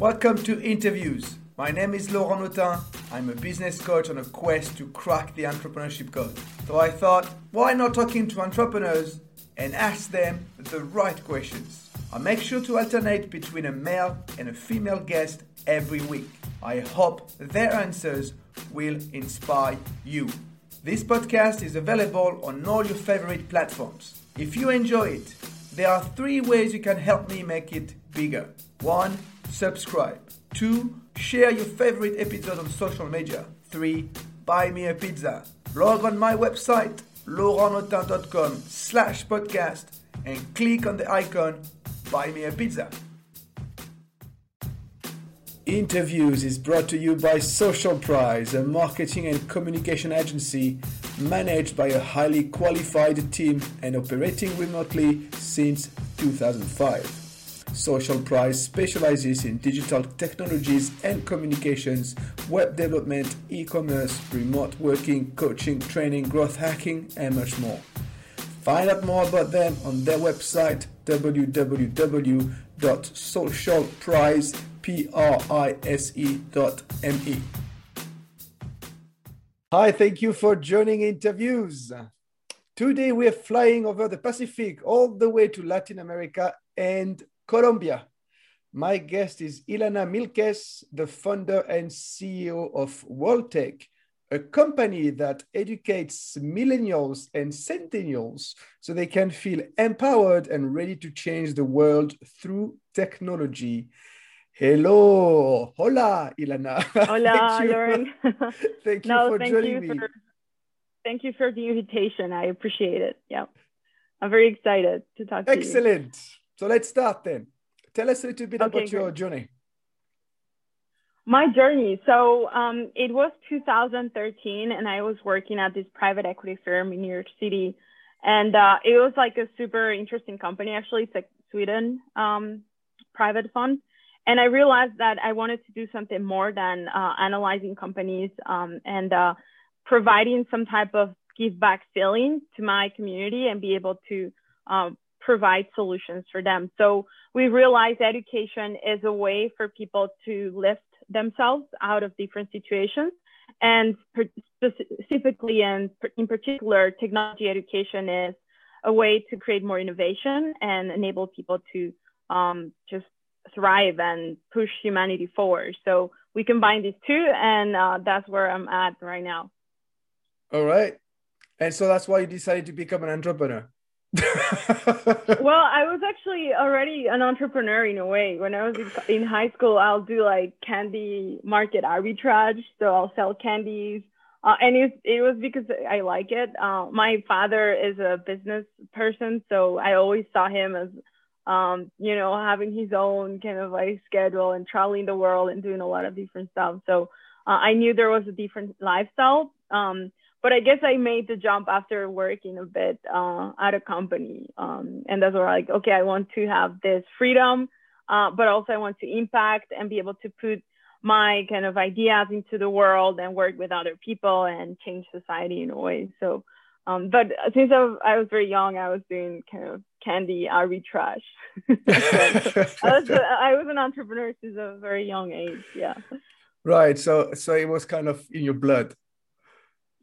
Welcome to Interviews. My name is Laurent Notin. I'm a business coach on a quest to crack the entrepreneurship code. So I thought, why not talking to entrepreneurs and ask them the right questions? I make sure to alternate between a male and a female guest every week. I hope their answers will inspire you. This podcast is available on all your favorite platforms. If you enjoy it, there are three ways you can help me make it bigger. One, subscribe. Two, share your favorite episode on social media. Three, buy me a pizza. Log on my website, laurentnotin.com slash podcast and click on the icon, buy me a pizza. Interviews is brought to you by Social Prize, a marketing and communication agency managed by a highly qualified team and operating remotely since 2005. Social Prize specializes in digital technologies and communications, web development, e commerce, remote working, coaching, training, growth hacking, and much more. Find out more about them on their website www.socialprize.me. Hi, thank you for joining interviews. Today we are flying over the Pacific all the way to Latin America and Colombia. My guest is Ilana Milkes, the founder and CEO of WorldTech, a company that educates millennials and centennials so they can feel empowered and ready to change the world through technology. Hello, hola, Ilana. Hola, thank Laurent. thank you no, for thank joining you me. for thank you for the invitation. I appreciate it. Yeah, I'm very excited to talk to you. Excellent. So let's start then. Tell us a little bit Okay, about your journey. My journey. So um, it was 2013, and I was working at this private equity firm in New York City, and uh, it was like a super interesting company. Actually, it's a Sweden um, private fund, and I realized that I wanted to do something more than uh, analyzing companies um, and uh, providing some type of give back feeling to my community and be able to um, provide solutions for them. So we realize education is a way for people to lift themselves out of different situations. And specifically and in particular, technology education is a way to create more innovation and enable people to um, just thrive and push humanity forward. So we combine these two, and uh, that's where I'm at right now. All right. And so that's why you decided to become an entrepreneur. well, I was actually already an entrepreneur in a way. When I was in, high school, I'll do like candy market arbitrage. So I'll sell candies. Uh, and it, it was because I like it. Uh, my father is a business person. So I always saw him as, um, you know, having his own kind of like schedule and traveling the world and doing a lot of different stuff. So uh, I knew there was a different lifestyle. Um, but I guess I made the jump after working a bit uh, at a company, um, and that's where like, okay, I want to have this freedom, uh, but also I want to impact and be able to put my kind of ideas into the world and work with other people and change society in a way. So, um, but since I, I was very young, I was doing kind of candy arbitrage. I was I was an entrepreneur since a very young age. Yeah. right. So so it was kind of in your blood.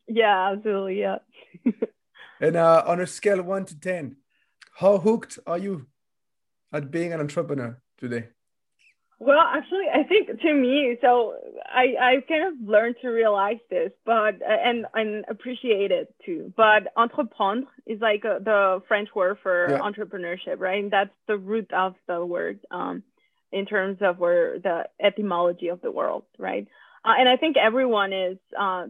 Yeah, absolutely. Yeah. And uh, on a scale of one to ten, how hooked are you at being an entrepreneur today? Well, actually, I think to me, so I I kind of learned to realize this, but and and appreciate it too. But entreprendre is like a, the French word for Yeah. entrepreneurship, right? And that's the root of the word um, in terms of where the etymology of the world, right? Uh, and I think everyone is uh,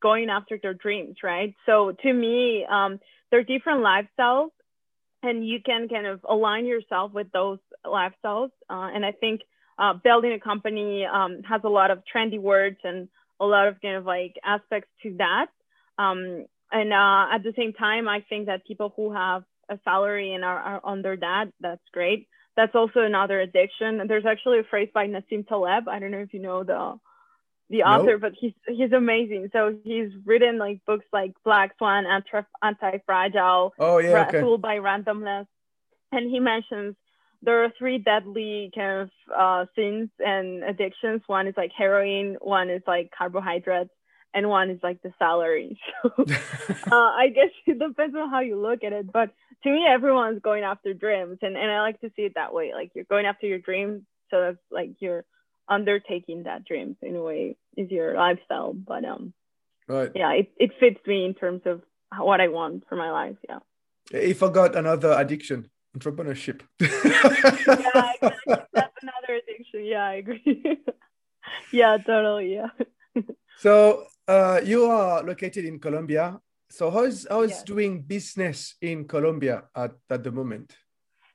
going after their dreams, right? So to me, um, there are different lifestyles, and you can kind of align yourself with those lifestyles. Uh, and I think uh, building a company um, has a lot of trendy words and a lot of kind of like aspects to that. Um, and uh, at the same time, I think that people who have a salary and are, are under that, that's great. That's also another addiction. And there's actually a phrase by Nassim Taleb. I don't know if you know the the Nope. author, but he's he's amazing. So he's written like books like Black Swan, Anti Fragile, Oh yeah, Ra- okay. By Randomness, and he mentions there are three deadly kind of uh, sins and addictions. One is like heroin, one is like carbohydrates, and one is like the salary. So uh, I guess it depends on how you look at it. But to me, everyone's going after dreams, and, and I like to see it that way. Like you're going after your dream, so that's like you're undertaking that dream in a way is your lifestyle. But um, right. Yeah, it, it fits me in terms of what I want for my life. Yeah. He forgot another addiction, entrepreneurship. yeah, that's another addiction. Yeah, I agree. yeah, totally. Yeah. so uh, you are located in Colombia. So how is how is doing business in Colombia at, at the moment?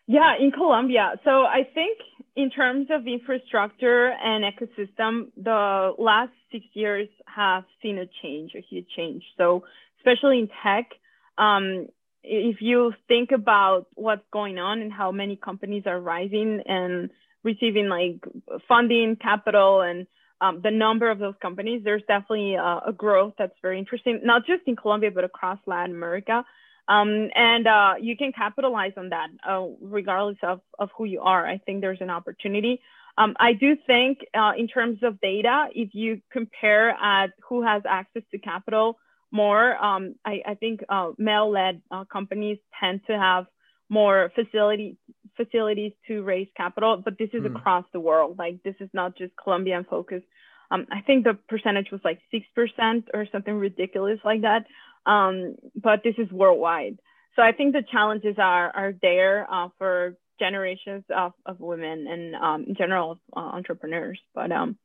Yeah, in Colombia. So I think in terms of infrastructure and ecosystem, the last six years have seen a change, a huge change. So especially in tech, um, if you think about what's going on and how many companies are rising and receiving like funding, capital, and um, the number of those companies, there's definitely a, a, growth that's very interesting, not just in Colombia, but across Latin America. Um, and uh, you can capitalize on that uh, regardless of, of who you are. I think there's an opportunity. Um, I do think, uh, in terms of data, if you compare at who has access to capital more. Um, I, I, think uh, male-led uh, companies tend to have more facility facilities to raise capital, but this is mm. across the world. Like this is not just Colombian focused. Um, I think the percentage was like six percent or something ridiculous like that. Um, but this is worldwide. So I think the challenges are are there uh, for generations of, of women and um, in general uh, entrepreneurs. But um,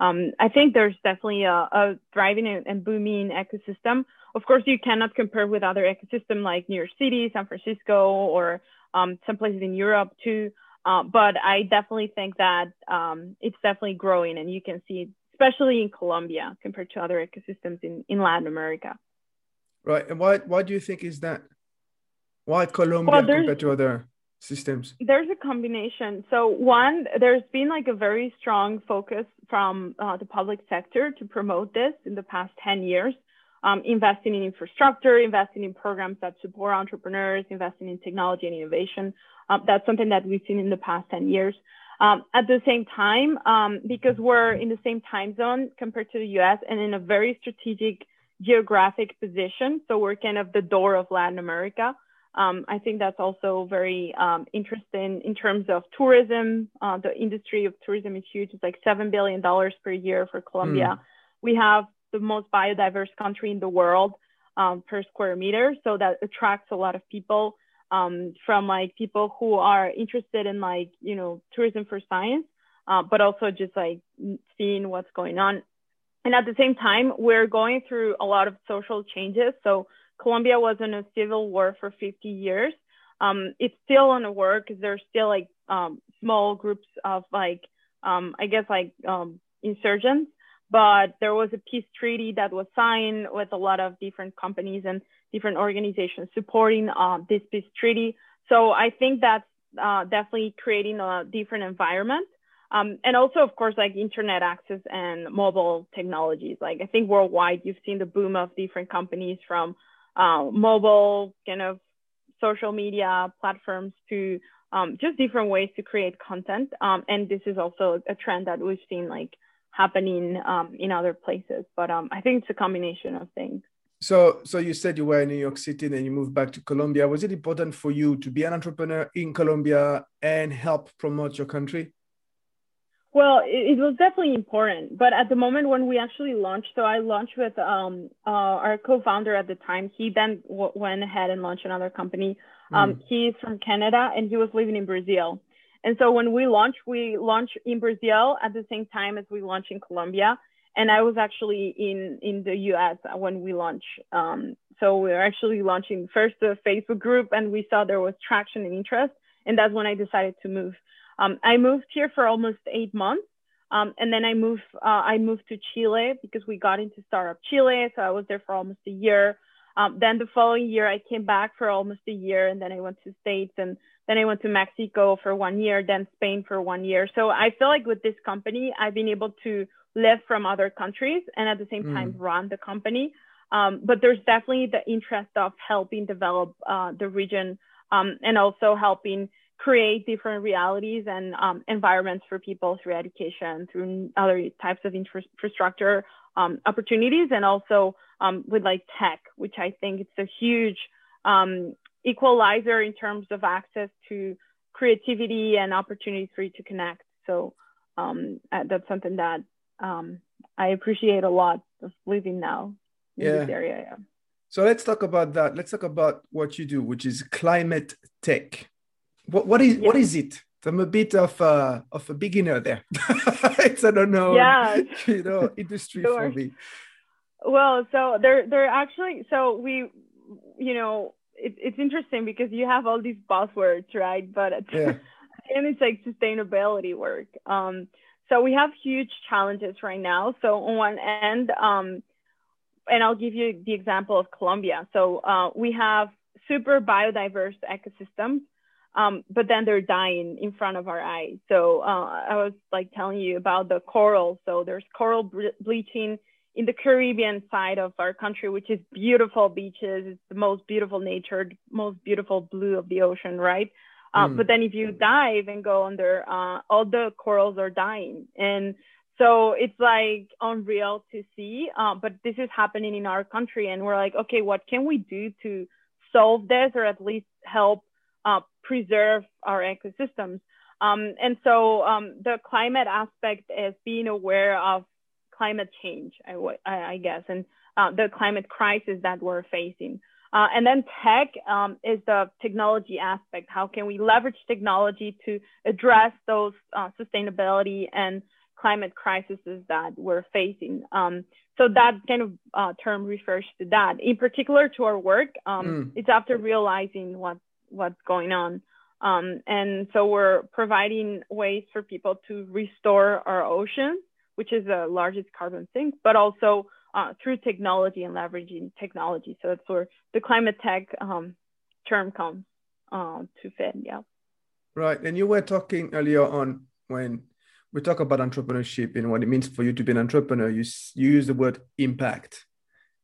um, I think there's definitely a, a thriving and, booming ecosystem. Of course, you cannot compare with other ecosystems like New York City, San Francisco, or um, some places in Europe too. Uh, but I definitely think that um, it's definitely growing, and you can see especially in Colombia compared to other ecosystems in, in Latin America. Right, and why why do you think is that? Why Colombia well, compared to other systems? There's a combination. So one, there's been like a very strong focus from uh, the public sector to promote this in the past 10 years. Um, investing in infrastructure, investing in programs that support entrepreneurs, investing in technology and innovation. Um, that's something that we've seen in the past 10 years. Um, at the same time, um, because we're in the same time zone compared to the US and in a very strategic geographic position, so we're kind of the door of Latin America. Um, I think that's also very um, interesting in terms of tourism. Uh, the industry of tourism is huge. It's like $7 billion per year for Colombia. Mm. We have the most biodiverse country in the world um, per square meter. So that attracts a lot of people um, from like people who are interested in like, you know, tourism for science, uh, but also just like seeing what's going on. And at the same time, we're going through a lot of social changes. So Colombia was in a civil war for 50 years. Um, it's still on a war because there's still like um, small groups of like, um, I guess like um, insurgents. But there was a peace treaty that was signed with a lot of different companies and different organizations supporting uh, this peace treaty. So I think that's uh, definitely creating a different environment. Um, and also, of course, like internet access and mobile technologies. Like I think worldwide, you've seen the boom of different companies from uh, mobile kind of social media platforms to um, just different ways to create content. Um, and this is also a trend that we've seen like happening um, in other places. But um, I think it's a combination of things. So, so you said you were in New York City, then you moved back to Colombia. Was it important for you to be an entrepreneur in Colombia and help promote your country? Well, it, it, was definitely important, but at the moment when we actually launched, so I launched with um, uh, our co-founder at the time. He then w- went ahead and launched another company. Um, mm. He's from Canada and he was living in Brazil. And so when we launched, we launched in Brazil at the same time as we launched in Colombia. And I was actually in in the U.S. when we launched. Um, so we were actually launching first the Facebook group, and we saw there was traction and interest, and that's when I decided to move. Um, I moved here for almost eight months. Um, and then I moved, uh, I moved to Chile because we got into Startup Chile. So I was there for almost a year. Um, then the following year, I came back for almost a year, and then I went to States, and then I went to Mexico for one year, then Spain for one year. So I feel like with this company, I've been able to live from other countries and at the same time mm. run the company. Um, but there's definitely the interest of helping develop uh, the region um, and also helping create different realities and um, environments for people through education, through other types of infrastructure um, opportunities, and also um, with like tech, which I think it's a huge um, equalizer in terms of access to creativity and opportunities for you to connect. So um, uh, that's something that um, I appreciate a lot of living now in yeah. this area. Yeah. So let's talk about that. Let's talk about what you do, which is climate tech. What what is yeah. what is it? I'm a bit of a of a beginner there. it's I don't know, yeah. you know, industry sure. for me. Well, so they're they're actually so we, you know, it, it's interesting because you have all these buzzwords, right? But it's, yeah. and it's like sustainability work. Um, so we have huge challenges right now. So on one end, um, and I'll give you the example of Colombia. So uh, we have super biodiverse ecosystems, um, but then they're dying in front of our eyes. So uh, I was like telling you about the coral. So there's coral bleaching in the Caribbean side of our country, which is beautiful beaches. It's the most beautiful nature, most beautiful blue of the ocean, right? Uh, mm. But then if you dive and go under, uh, all the corals are dying. And so it's like unreal to see. Uh, but this is happening in our country. And we're like, okay, what can we do to solve this or at least help uh, preserve our ecosystems? Um, and so um, the climate aspect is being aware of climate change, I, I guess, and uh, the climate crisis that we're facing. Uh, and then tech um, is the technology aspect. How can we leverage technology to address those uh, sustainability and climate crises that we're facing? Um, so that kind of uh, term refers to that. In particular, to our work, um, mm. it's after realizing what what's going on. Um, and so we're providing ways for people to restore our oceans which is the largest carbon sink, but also uh, through technology and leveraging technology. So that's where the climate tech um, term comes uh, to fit. Yeah. Right. And you were talking earlier on when we talk about entrepreneurship and what it means for you to be an entrepreneur, you, you use the word impact.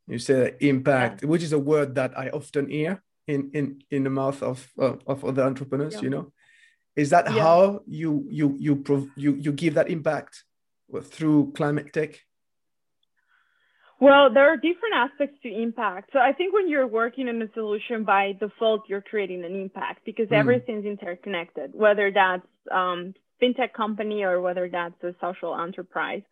You say impact, yeah. which is a word that I often hear in in in the mouth of uh, of other entrepreneurs. Yeah. You know, is that yeah. how you you you prov- you you give that impact? through climate tech? Well, there are different aspects to impact. So I think when you're working on a solution by default, you're creating an impact because mm. everything's interconnected, whether that's um, fintech company or whether that's a social enterprise,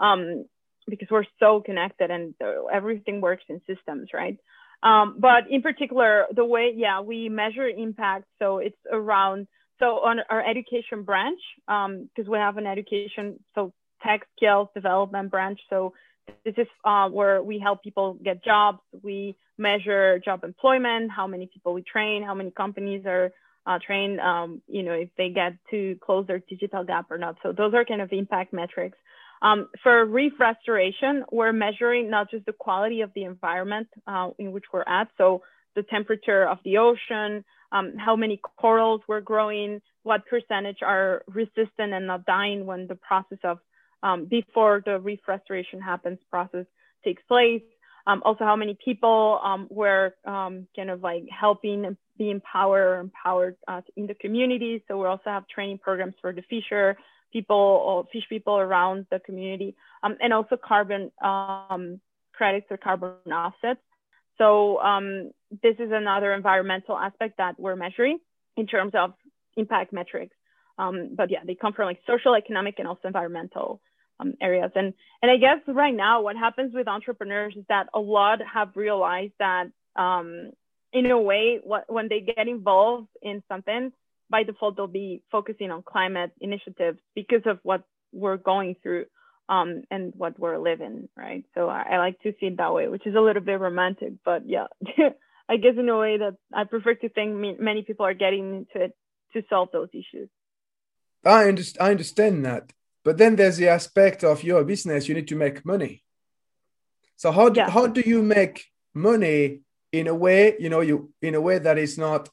um, because we're so connected and everything works in systems, right? Um, but in particular, the way, yeah, we measure impact. So it's around, so on our education branch, because um, we have an education, so tech skills development branch. So this is uh, where we help people get jobs. We measure job employment, how many people we train, how many companies are uh, trained, um, you know, if they get to close their digital gap or not. So those are kind of impact metrics. Um, for reef restoration, we're measuring not just the quality of the environment uh, in which we're at, so the temperature of the ocean, um, how many corals we're growing, what percentage are resistant and not dying when the process of um, before the reef restoration happens process takes place. Um, also, how many people um, were um, kind of like helping be empowered empowered uh, in the community. So we also have training programs for the fisher people or fish people around the community, um, and also carbon um, credits or carbon offsets. So this is another environmental aspect that we're measuring in terms of impact metrics. Um, but yeah, they come from like social, economic, and also environmental um, areas. And and I guess right now, what happens with entrepreneurs is that a lot have realized that um, in a way, what, when they get involved in something, by default they'll be focusing on climate initiatives because of what we're going through um, and what we're living, right? So I, I like to see it that way, which is a little bit romantic, but yeah, I guess in a way that I prefer to think many people are getting into it to solve those issues. I understand. I understand that. But then there's the aspect of your business, you need to make money. So how do, yeah. how do you make money in a way, you know, you in a way that is not,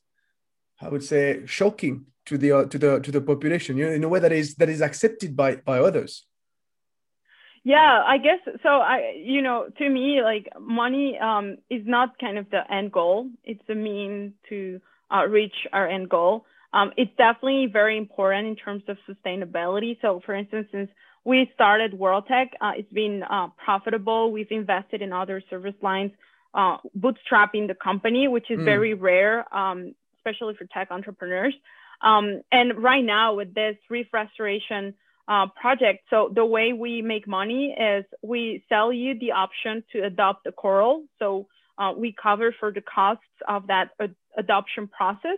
I would say, shocking to the uh, to the to the population, you know, in a way that is that is accepted by by others. Yeah, I guess so. I, you know, to me, like money um, is not kind of the end goal. It's a mean to uh, reach our end goal. Um, it's definitely very important in terms of sustainability. So, for instance, since we started WorldTech, uh, it's been uh, profitable. We've invested in other service lines, uh, bootstrapping the company, which is mm. very rare, um, especially for tech entrepreneurs. Um, and right now, with this reef restoration uh, project, so the way we make money is we sell you the option to adopt the coral. So uh, we cover for the costs of that ad- adoption process.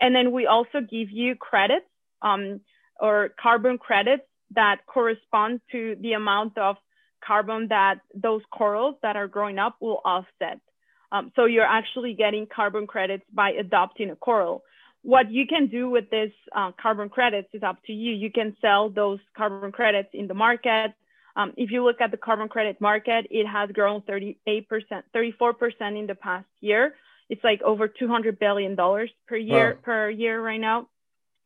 And then we also give you credits um, or carbon credits that correspond to the amount of carbon that those corals that are growing up will offset. Um, so you're actually getting carbon credits by adopting a coral. What you can do with this uh, carbon credits is up to you. You can sell those carbon credits in the market. Um, if you look at the carbon credit market, it has grown 38%, 34% in the past year. It's like over 200 billion dollars per year wow. per year right now,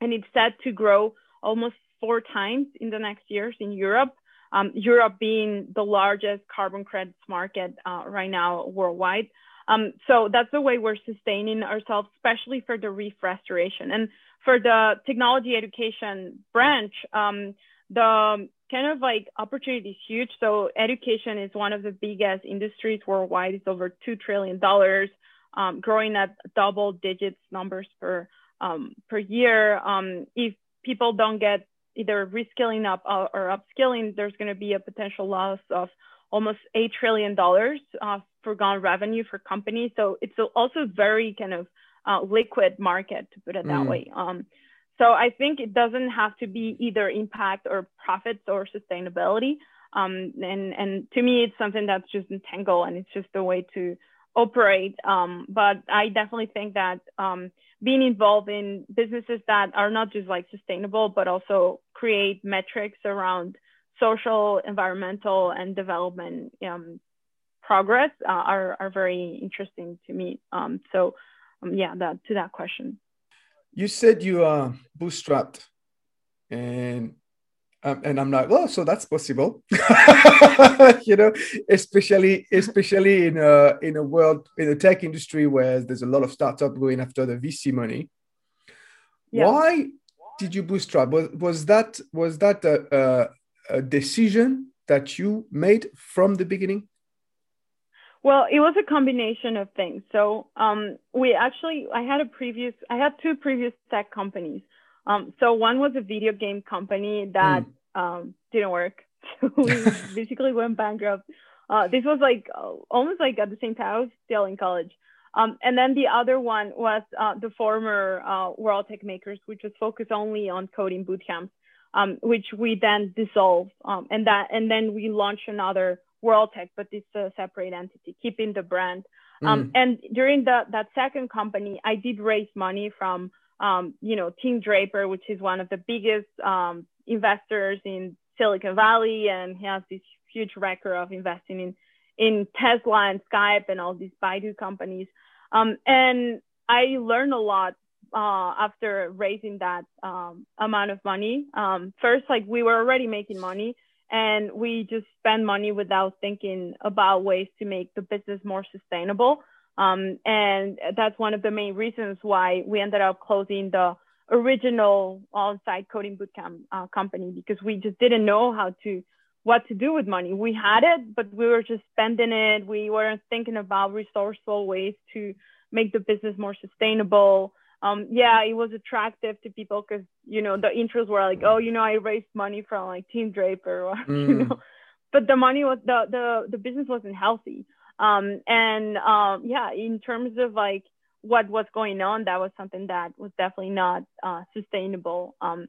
and it's set to grow almost four times in the next years in Europe. Um, Europe being the largest carbon credits market uh, right now worldwide. Um, so that's the way we're sustaining ourselves, especially for the reef restoration. And for the technology education branch, um, the kind of like opportunity is huge. So education is one of the biggest industries worldwide. It's over $2 trillion um, growing at double digits numbers per um, per year. Um, if people don't get either reskilling up or, or upskilling, there's going to be a potential loss of almost eight trillion dollars uh, foregone revenue for companies. So it's also very kind of uh, liquid market to put it that mm. way. Um, so I think it doesn't have to be either impact or profits or sustainability. Um, and and to me, it's something that's just entangled, and it's just a way to operate. Um, but I definitely think that um, being involved in businesses that are not just like sustainable, but also create metrics around social, environmental, and development um, progress uh, are, are very interesting to me. Um, so, um, yeah, that, to that question. You said you are bootstrapped, and um, and I'm like, well, so that's possible, you know, especially especially in a in a world in the tech industry where there's a lot of startup going after the VC money. Yeah. Why did you bootstrap? Was was that was that a, a, a decision that you made from the beginning? Well, it was a combination of things. So um, we actually, I had a previous, I had two previous tech companies. Um, so one was a video game company that mm. um, didn't work. So we basically went bankrupt. Uh, this was like uh, almost like at the same time I was still in college. Um, and then the other one was uh, the former uh, WorldTech Makers, which was focused only on coding bootcamps, um, which we then dissolved. Um, and that and then we launched another WorldTech, but it's a separate entity, keeping the brand. Um, mm. And during the, that second company, I did raise money from um, you know, Tim Draper, which is one of the biggest um, investors in Silicon Valley, and he has this huge record of investing in in Tesla and Skype and all these Baidu companies. Um, and I learned a lot uh, after raising that um, amount of money. Um, first, like we were already making money, and we just spend money without thinking about ways to make the business more sustainable. Um, and that's one of the main reasons why we ended up closing the original on-site coding bootcamp uh, company because we just didn't know how to what to do with money. We had it, but we were just spending it. We weren't thinking about resourceful ways to make the business more sustainable. Um, yeah, it was attractive to people because you know the intros were like, oh, you know, I raised money from like Tim Draper, or, mm. you know, but the money was the the the business wasn't healthy. Um, and um, yeah, in terms of like what was going on, that was something that was definitely not uh, sustainable. Um,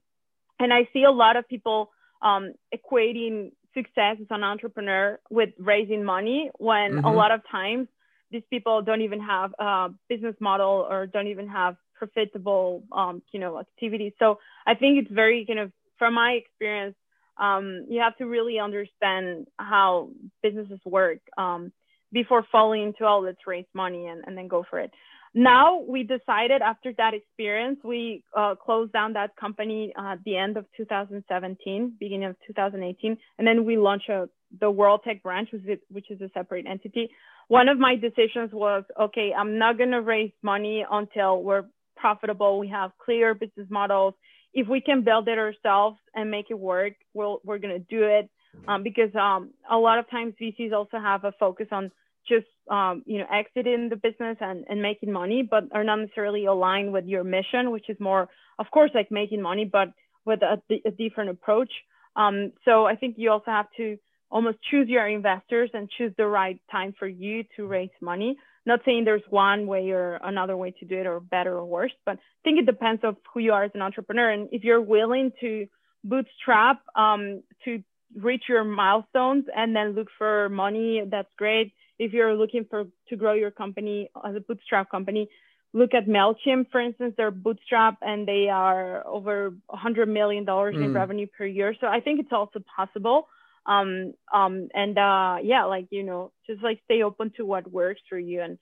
and I see a lot of people um, equating success as an entrepreneur with raising money when mm-hmm. a lot of times these people don't even have a business model or don't even have profitable, um, you know, activities. So I think it's very kind of, from my experience, um, you have to really understand how businesses work. Um, before falling into all let's raise money and, and then go for it now we decided after that experience we uh, closed down that company uh, at the end of 2017 beginning of 2018 and then we launched a, the WorldTech branch which is, which is a separate entity one of my decisions was okay i'm not going to raise money until we're profitable, we have clear business models. If we can build it ourselves and make it work, we'll, we're going to do it. Um, because um, a lot of times VCs also have a focus on just um, you know exiting the business and, and making money, but are not necessarily aligned with your mission, which is more, of course, like making money, but with a, a different approach. Um, so I think you also have to almost choose your investors and choose the right time for you to raise money. Not saying there's one way or another way to do it or better or worse, but I think it depends of who you are as an entrepreneur. And if you're willing to bootstrap um, to reach your milestones and then look for money, that's great. If you're looking for to grow your company as a bootstrap company, look at Mailchimp, for instance. They're bootstrap and they are over 100 million dollars mm. in revenue per year. So I think it's also possible um um and uh yeah like you know just like stay open to what works for you. And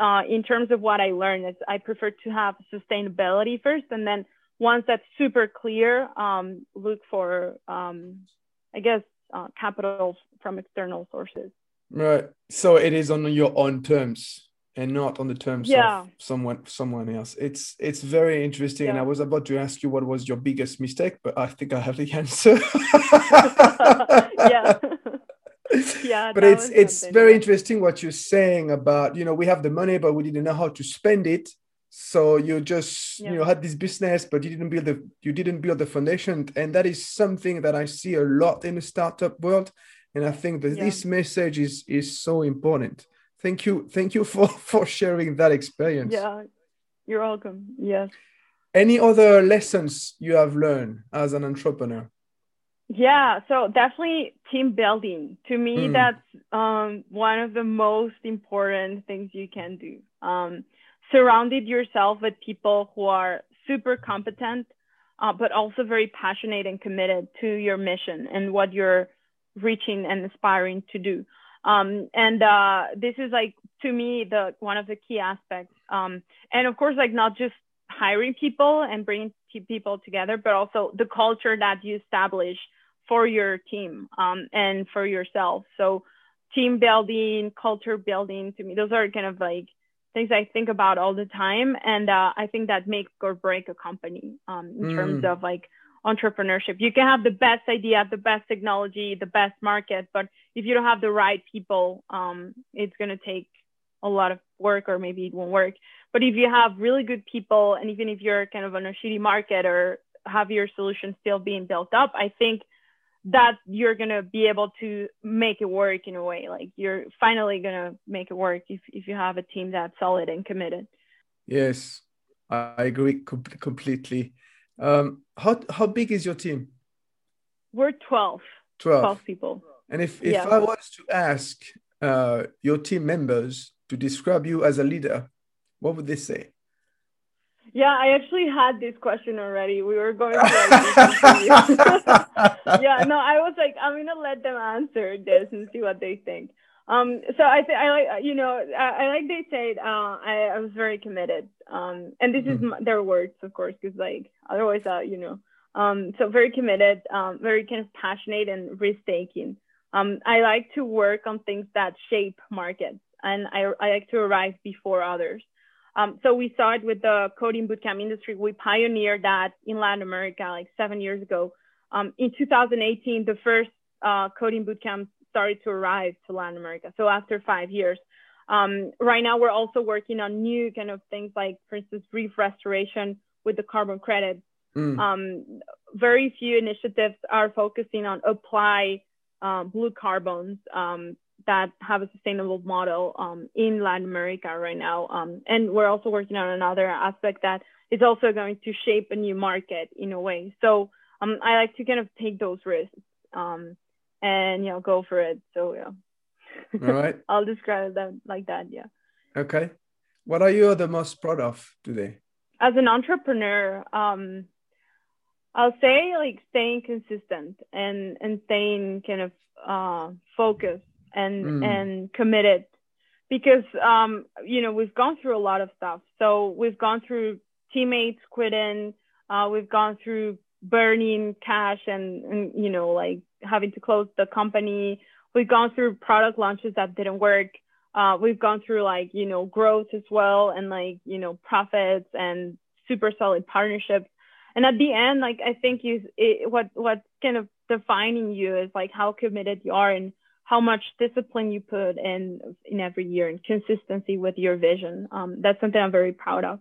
uh in terms of what i learned is i prefer to have sustainability first. And then once that's super clear um look for um i guess uh, capital from external sources. Right. So it is on your own terms and not on the terms yeah. of someone someone else. It's it's very interesting. Yeah. And I was about to ask you what was your biggest mistake, but I think I have the answer. yeah. yeah. But it's it's very interesting what you're saying about, you know, we have the money, but we didn't know how to spend it. So you just yeah. you know had this business, but you didn't build the you didn't build the foundation. And that is something that I see a lot in the startup world. And I think that this message is is so important thank you thank you for for sharing that experience. Yeah you're welcome. Yes. Any other lessons you have learned as an entrepreneur? Yeah so definitely team building. To me mm. that's um, one of the most important things you can do. Um, surrounded yourself with people who are super competent uh, but also very passionate and committed to your mission and what you're reaching and aspiring to do um, and uh, this is like to me the one of the key aspects. Um, and of course like not just hiring people and bringing people together but also the culture that you establish for your team um, and for yourself. So team building culture building to me those are kind of like things i think about all the time. And uh, i think that make or break a company um, in mm. terms of like entrepreneurship. You can have the best idea, the best technology, the best market, but if you don't have the right people, um, it's going to take a lot of work or maybe it won't work. But if you have really good people, and even if you're kind of on a shitty market or have your solution still being built up, I think that you're going to be able to make it work in a way. Like you're finally going to make it work if, if you have a team that's solid and committed. Yes, I agree completely. Um, how how big is your team? We're 12. 12. 12 people. And if, if yeah. I was to ask uh, your team members to describe you as a leader, what would they say? Yeah, I actually had this question already. We were going to Yeah, no, I was like, I'm gonna let them answer this and see what they think. Um, so I think I like, you know, I, I like they said, uh, I, I was very committed. Um, and this mm-hmm. is their words, of course, because like otherwise, uh, you know, um, so very committed, um, very kind of passionate and risk taking. Um, I like to work on things that shape markets, and I, I like to arrive before others. Um, so we saw it with the coding bootcamp industry. We pioneered that in Latin America like seven years ago. Um, in 2018, the first uh, coding bootcamp started to arrive to Latin America. So after five years, um, right now we're also working on new kind of things like, for instance, reef restoration with the carbon credit. Mm. Um, very few initiatives are focusing on apply uh, blue carbons um, that have a sustainable model um, in Latin America right now. Um, and we're also working on another aspect that is also going to shape a new market in a way. So um, I like to kind of take those risks. Um, and you know go for it. So yeah all right. I'll describe that like that yeah. Okay. What are you the most proud of today? As an entrepreneur um i'll say like staying consistent and and staying kind of uh focused and mm. and committed because um you know we've gone through a lot of stuff. So we've gone through teammates quitting uh we've gone through burning cash and, and you know like having to close the company. We've gone through product launches that didn't work. Uh, we've gone through like, you know, growth as well and like, you know, profits and super solid partnerships. And at the end, like I think you, it, what what's kind of defining you is like how committed you are and how much discipline you put in in every year and consistency with your vision. Um, that's something I'm very proud of.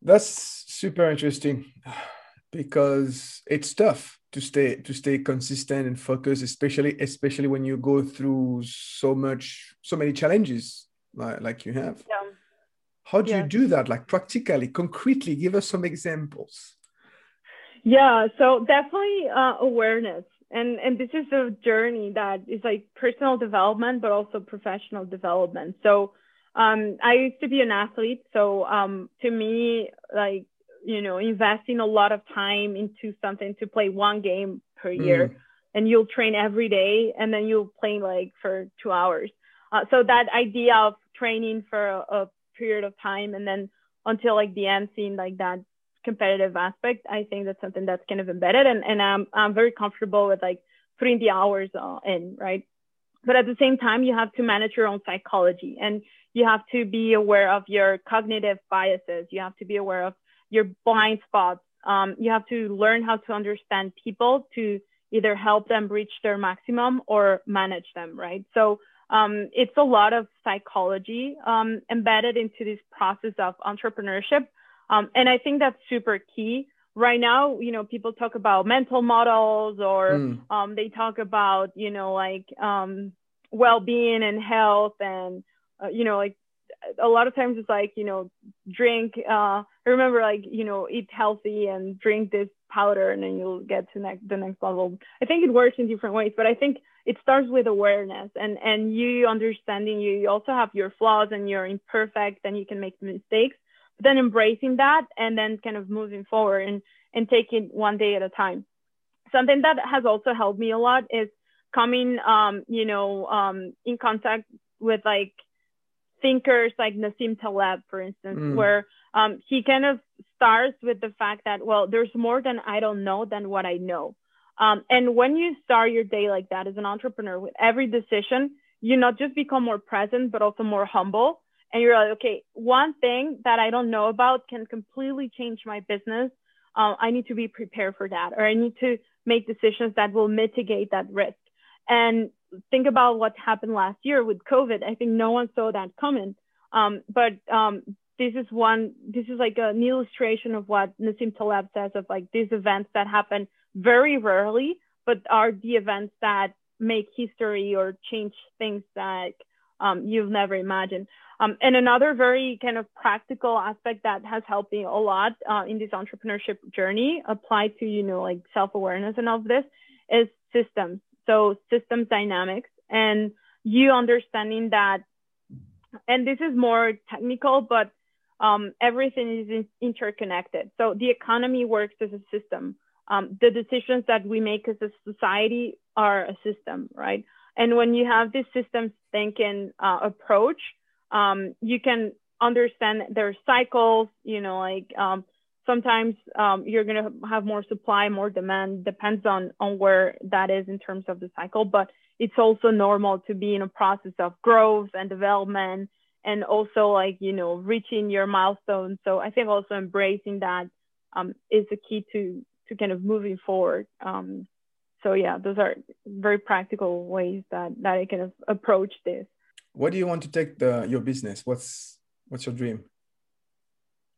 That's super interesting because it's tough to stay to stay consistent and focused, especially especially when you go through so much so many challenges like, like you have. Yeah. How do you do that? Like practically, concretely, give us some examples. Yeah, so definitely uh, awareness and and this is a journey that is like personal development but also professional development so um, i used to be an athlete so um, to me like you know investing a lot of time into something to play one game per year mm. and you'll train every day and then you'll play like for two hours uh, so that idea of training for a, a period of time and then until like the end seeing like that competitive aspect, I think that's something that's kind of embedded, and and I'm I'm very comfortable with like putting the hours uh, in, right? But at the same time, you have to manage your own psychology, and you have to be aware of your cognitive biases. You have to be aware of your blind spots. Um, you have to learn how to understand people to either help them reach their maximum or manage them, right? So um, it's a lot of psychology um, embedded into this process of entrepreneurship um, and I think that's super key. Right now, you know, people talk about mental models or mm. um, they talk about, you know, like um, well being and health and, uh, you know, like a lot of times it's like, you know, drink, uh, I remember like, you know, eat healthy and drink this powder and then you'll get to next, the next level. I think it works in different ways, but I think it starts with awareness and, and you understanding you, you also have your flaws and you're imperfect and you can make mistakes But then embracing that and then kind of moving forward and, and taking one day at a time. Something that has also helped me a lot is coming, um, you know, um, in contact with like thinkers like Nassim Taleb, for instance, mm. where um, he kind of starts with the fact that, well, there's more than I don't know than what I know. Um, and when you start your day like that as an entrepreneur, with every decision, you not just become more present, but also more humble and you're like, okay, one thing that I don't know about can completely change my business. Uh, I need to be prepared for that, or I need to make decisions that will mitigate that risk. And think about what happened last year with COVID. I think no one saw that coming. Um, but um, this is one, this is like an illustration of what Nassim Taleb says of like these events that happen very rarely, but are the events that make history or change things that um, you've never imagined. Um, and another very kind of practical aspect that has helped me a lot uh, in this entrepreneurship journey applied to, you know, like self-awareness and all of this is systems. So systems dynamics and you understanding that, and this is more technical, but um, everything is in- interconnected. So the economy works as a system. Um, the decisions that we make as a society are a system, right? And when you have this systems thinking uh, approach, um, you can understand their cycles, you know, like um, sometimes um, you're going to have more supply, more demand, depends on, on where that is in terms of the cycle. But it's also normal to be in a process of growth and development and also like, you know, reaching your milestones. So I think also embracing that um, is the key to, to kind of moving forward. Um, so yeah, those are very practical ways that, that I kind of approach this. What do you want to take the your business? What's what's your dream?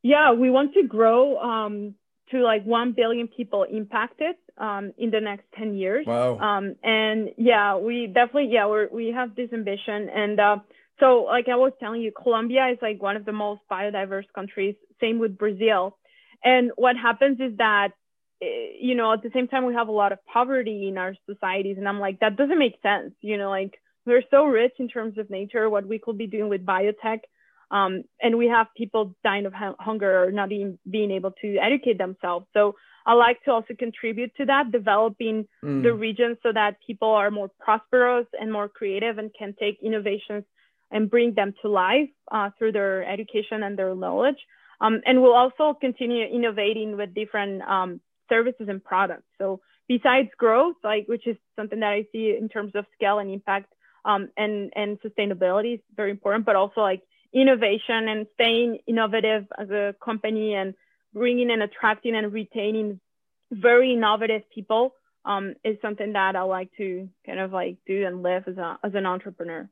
Yeah, we want to grow um, to like one billion people impacted um, in the next ten years. Wow. Um, and yeah, we definitely yeah we we have this ambition and. Uh, so, like I was telling you, Colombia is like one of the most biodiverse countries. Same with Brazil. And what happens is that, eh, you know, at the same time, we have a lot of poverty in our societies. And I'm like, that doesn't make sense. You know, like we're so rich in terms of nature, what we could be doing with biotech. Um, and we have people dying of hunger or not even being able to educate themselves. So I like to also contribute to that, developing mm. the region so that people are more prosperous and more creative and can take innovations and bring them to life uh, through their education and their knowledge. Um, and we'll also continue innovating with different um, services and products. So besides growth, like which is something that I see in terms of scale and impact, um, and and sustainability is very important, but also like innovation and staying innovative as a company and bringing and attracting and retaining very innovative people um, is something that I like to kind of like do and live as a as an entrepreneur.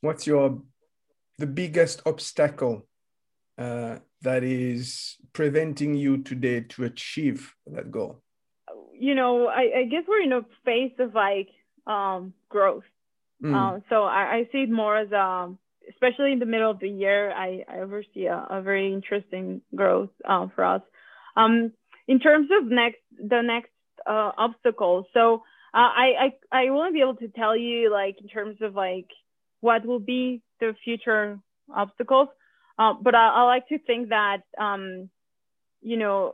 What's your the biggest obstacle uh, that is preventing you today to achieve that goal? You know, I, I guess we're in a phase of like um, growth. Mm. Uh, so I, I, see it more as um, especially in the middle of the year, I, I oversee a, a very interesting growth uh, for us. Um, in terms of next the next uh, obstacles, so uh, I, I I won't be able to tell you like in terms of like what will be the future obstacles, uh, but I, I, like to think that um, you know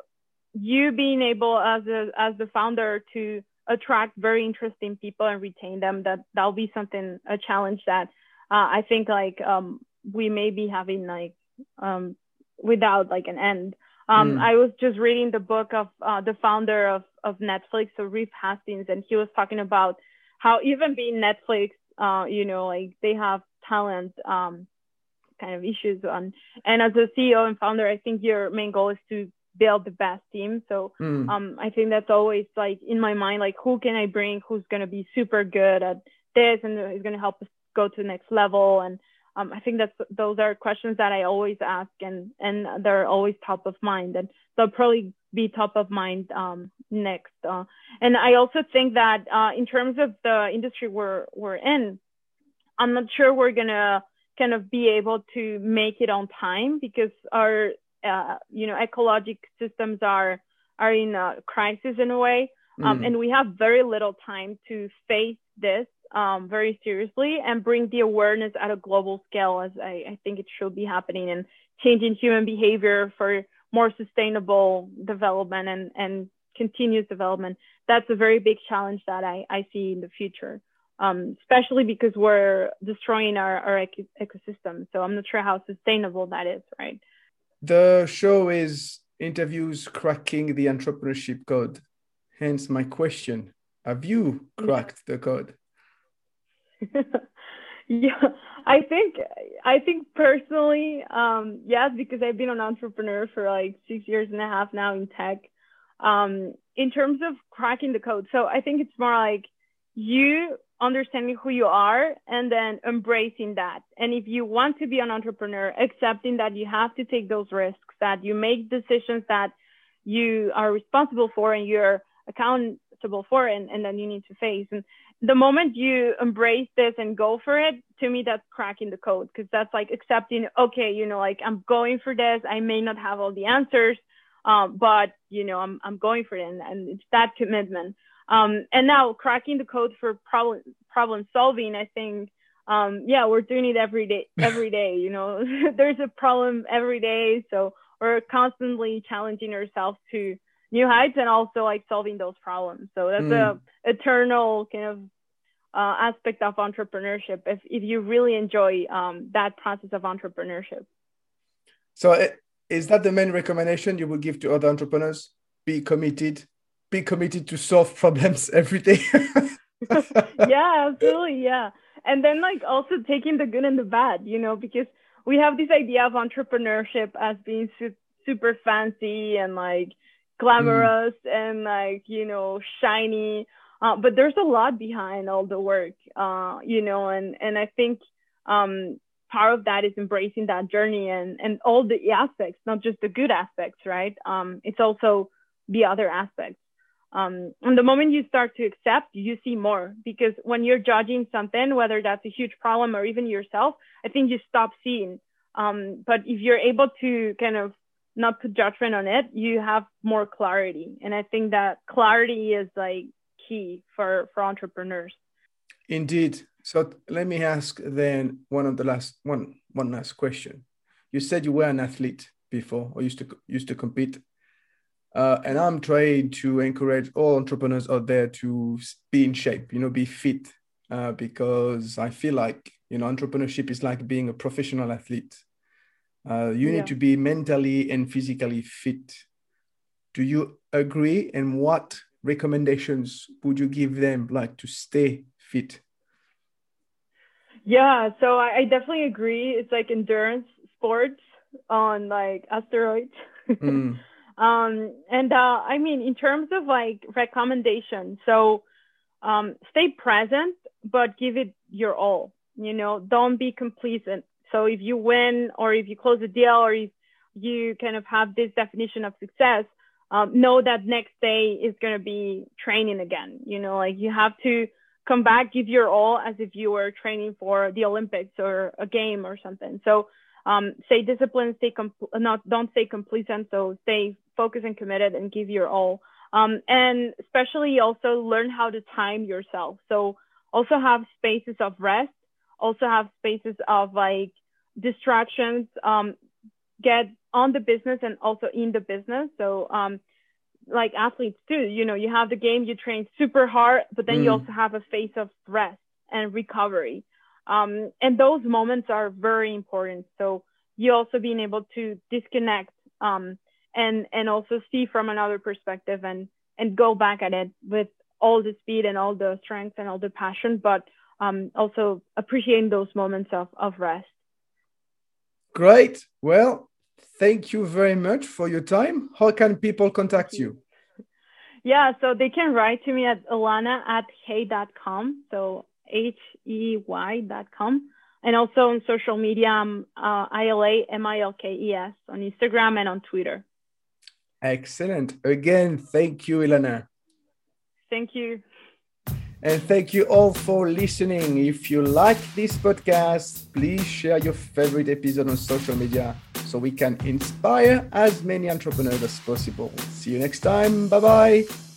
you being able as a as the founder to attract very interesting people and retain them that that'll be something a challenge that uh, I think like um, we may be having like um, without like an end. Um, mm. I was just reading the book of uh, the founder of, of Netflix, so Reed Hastings, and he was talking about how even being Netflix, uh, you know, like they have talent um, kind of issues on. And as a CEO and founder, I think your main goal is to build the best team. So mm. um, I think that's always like in my mind, like who can I bring who's going to be super good at this and is going to help us go to the next level and um, I think that's those are questions that I always ask and and they're always top of mind and they'll probably be top of mind um, next. Uh, and I also think that uh, in terms of the industry we're we're in, I'm not sure we're gonna kind of be able to make it on time because our uh, you know ecologic systems are are in a crisis in a way, um, mm. and we have very little time to face this um, very seriously and bring the awareness at a global scale as I, I think it should be happening and changing human behavior for more sustainable development and, and continuous development. That's a very big challenge that I, I see in the future, um, especially because we're destroying our, our ecosystem. So I'm not sure how sustainable that is, right? The show is interviews cracking the entrepreneurship code. Hence my question. Have you cracked the code? yeah, I think I think personally, um, yes, because I've been an entrepreneur for like six years and a half now in tech. Um, in terms of cracking the code, so I think it's more like you understanding who you are and then embracing that. And if you want to be an entrepreneur, accepting that you have to take those risks, that you make decisions that you are responsible for and you're accountable for, and, and then you need to face. And the moment you embrace this and go for it, to me, that's cracking the code because that's like accepting, okay, you know, like I'm going for this. I may not have all the answers, um, but you know, I'm I'm going for it, and, and it's that commitment. Um, and now cracking the code for problem problem solving, I think, um, yeah, we're doing it every day. Every day, you know, there's a problem every day, so we're constantly challenging ourselves to new heights and also like solving those problems. So that's mm. a eternal kind of uh, aspect of entrepreneurship. If if you really enjoy um, that process of entrepreneurship. So eh, is that the main recommendation you would give to other entrepreneurs? Be committed. Be committed to solve problems every day. yeah, absolutely. Yeah. And then like also taking the good and the bad, you know, because we have this idea of entrepreneurship as being su- super fancy and like glamorous mm. and like you know shiny. Uh, but there's a lot behind all the work uh, you know and and i think um, part of that is embracing that journey and and all the aspects not just the good aspects right? Um, it's also the other aspects. Um, and the moment you start to accept you see more because when you're judging something whether that's a huge problem or even yourself i think you stop seeing. Um, but if you're able to kind of not put judgment on it, you have more clarity. And I think that clarity is like key for, for entrepreneurs. Indeed. So let me ask then one of the last one one last question. You said you were an athlete before or used to used to compete. Uh, and I'm trying to encourage all entrepreneurs out there to be in shape, you know, be fit, uh, because I feel like you know entrepreneurship is like being a professional athlete. Uh, you yeah. need to be mentally and physically fit. Do you agree? And what recommendations would you give them, like to stay fit? Yeah, so I, I definitely agree. It's like endurance sports on like asteroids. mm. um, and uh, I mean, in terms of like recommendation, so um, stay present, but give it your all. You know, don't be complacent. So if you win or if you close a deal or if you kind of have this definition of success, um, know that next day is going to be training again. You know, like you have to come back, give your all as if you were training for the Olympics or a game or something. So um, stay disciplined, stay compl- not don't stay complacent. So stay focused and committed and give your all. Um, and especially also learn how to time yourself. So also have spaces of rest, also have spaces of like distractions. Um, get on the business and also in the business. So um, like athletes too, you know, you have the game, you train super hard, but then mm. you also have a phase of rest and recovery. Um, and those moments are very important. So you also being able to disconnect um, and and also see from another perspective and and go back at it with all the speed and all the strength and all the passion, but um, also appreciating those moments of, of rest. Great. Well, thank you very much for your time. How can people contact you? Yeah, so they can write to me at Ilana at hey.com. So H E Y.com. And also on social media, I'm uh, ILA M I L K E S on Instagram and on Twitter. Excellent. Again, thank you, Ilana. Thank you. And thank you all for listening. If you like this podcast, please share your favorite episode on social media so we can inspire as many entrepreneurs as possible. See you next time. Bye bye.